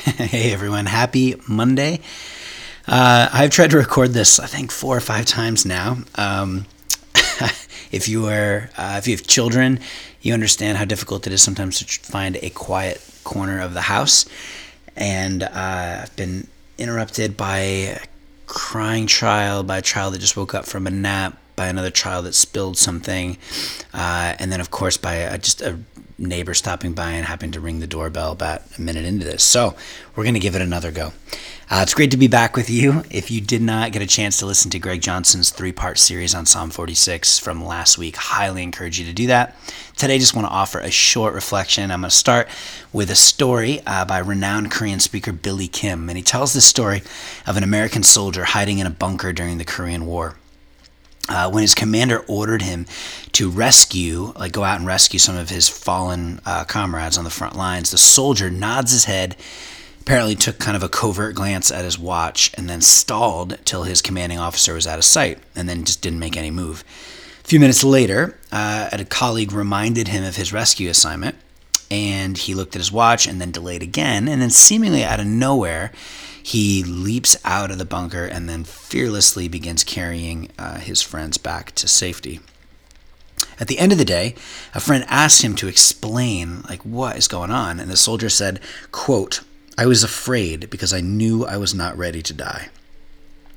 hey everyone, happy Monday. Uh, I've tried to record this, I think, four or five times now. Um, if you are, uh, if you have children, you understand how difficult it is sometimes to find a quiet corner of the house. And uh, I've been interrupted by a crying child, by a child that just woke up from a nap, by another child that spilled something, uh, and then of course by a, just a neighbor stopping by and happening to ring the doorbell about a minute into this. So we're going to give it another go. Uh, it's great to be back with you. If you did not get a chance to listen to Greg Johnson's three part series on Psalm 46 from last week, highly encourage you to do that. Today, I just want to offer a short reflection. I'm going to start with a story uh, by renowned Korean speaker Billy Kim, and he tells the story of an American soldier hiding in a bunker during the Korean War. Uh, when his commander ordered him to rescue, like go out and rescue some of his fallen uh, comrades on the front lines, the soldier nods his head apparently took kind of a covert glance at his watch and then stalled till his commanding officer was out of sight and then just didn't make any move. A few minutes later, uh, a colleague reminded him of his rescue assignment and he looked at his watch and then delayed again and then seemingly out of nowhere he leaps out of the bunker and then fearlessly begins carrying uh, his friends back to safety at the end of the day a friend asked him to explain like what is going on and the soldier said quote I was afraid because I knew I was not ready to die.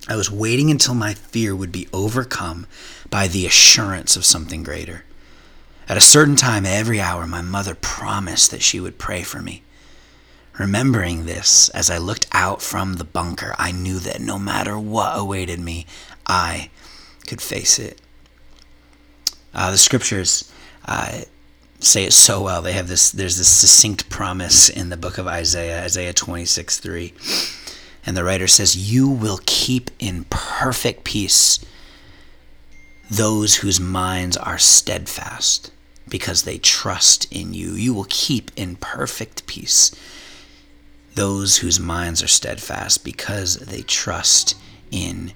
I was waiting until my fear would be overcome by the assurance of something greater. At a certain time every hour, my mother promised that she would pray for me. Remembering this, as I looked out from the bunker, I knew that no matter what awaited me, I could face it. Uh, the scriptures uh, say it so well. They have this there's this succinct promise in the book of Isaiah, Isaiah 26, 3. And the writer says, You will keep in perfect peace those whose minds are steadfast because they trust in you. You will keep in perfect peace those whose minds are steadfast because they trust in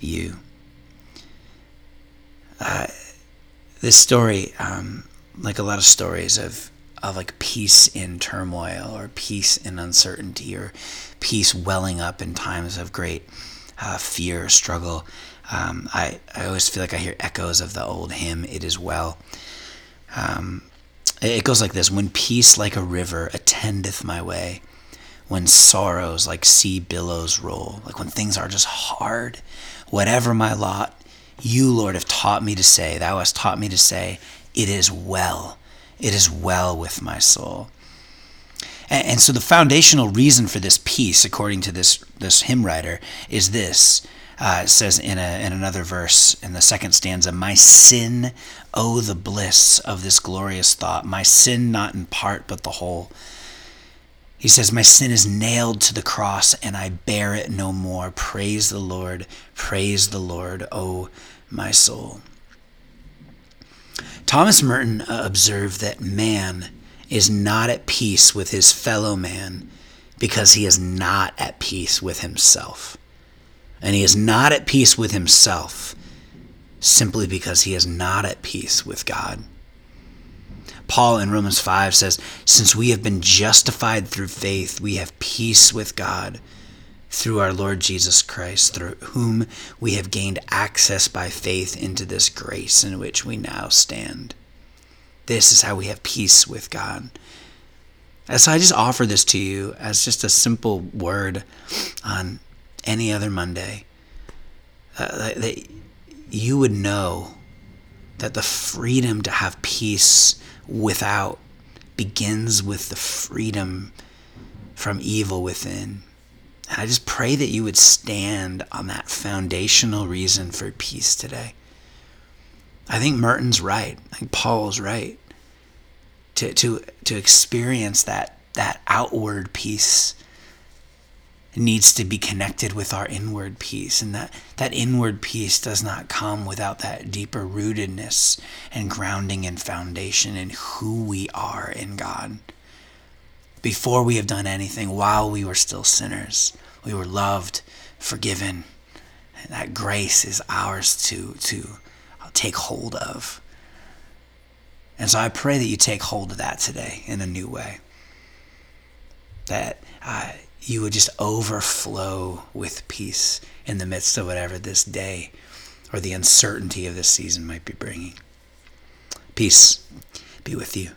you. Uh, this story um, like a lot of stories of of like peace in turmoil or peace in uncertainty or peace welling up in times of great uh, fear or struggle. Um, I, I always feel like I hear echoes of the old hymn, It Is Well. Um, it goes like this When peace like a river attendeth my way, when sorrows like sea billows roll, like when things are just hard, whatever my lot, you, Lord, have taught me to say, Thou hast taught me to say, it is well. It is well with my soul. And, and so the foundational reason for this peace, according to this, this hymn writer, is this. Uh, it says in, a, in another verse in the second stanza, My sin, oh, the bliss of this glorious thought, my sin not in part but the whole. He says, My sin is nailed to the cross and I bear it no more. Praise the Lord, praise the Lord, oh, my soul. Thomas Merton uh, observed that man is not at peace with his fellow man because he is not at peace with himself. And he is not at peace with himself simply because he is not at peace with God. Paul in Romans 5 says, Since we have been justified through faith, we have peace with God through our Lord Jesus Christ, through whom we have gained access by faith into this grace in which we now stand. This is how we have peace with God. And so I just offer this to you as just a simple word on any other Monday. Uh, that you would know that the freedom to have peace without begins with the freedom from evil within. And I just pray that you would stand on that foundational reason for peace today. I think Merton's right. I think Paul's right. To, to, to experience that, that outward peace needs to be connected with our inward peace. And that, that inward peace does not come without that deeper rootedness and grounding and foundation in who we are in God before we have done anything, while we were still sinners. We were loved, forgiven. And that grace is ours to, to take hold of. And so I pray that you take hold of that today in a new way. that uh, you would just overflow with peace in the midst of whatever this day or the uncertainty of this season might be bringing. Peace be with you.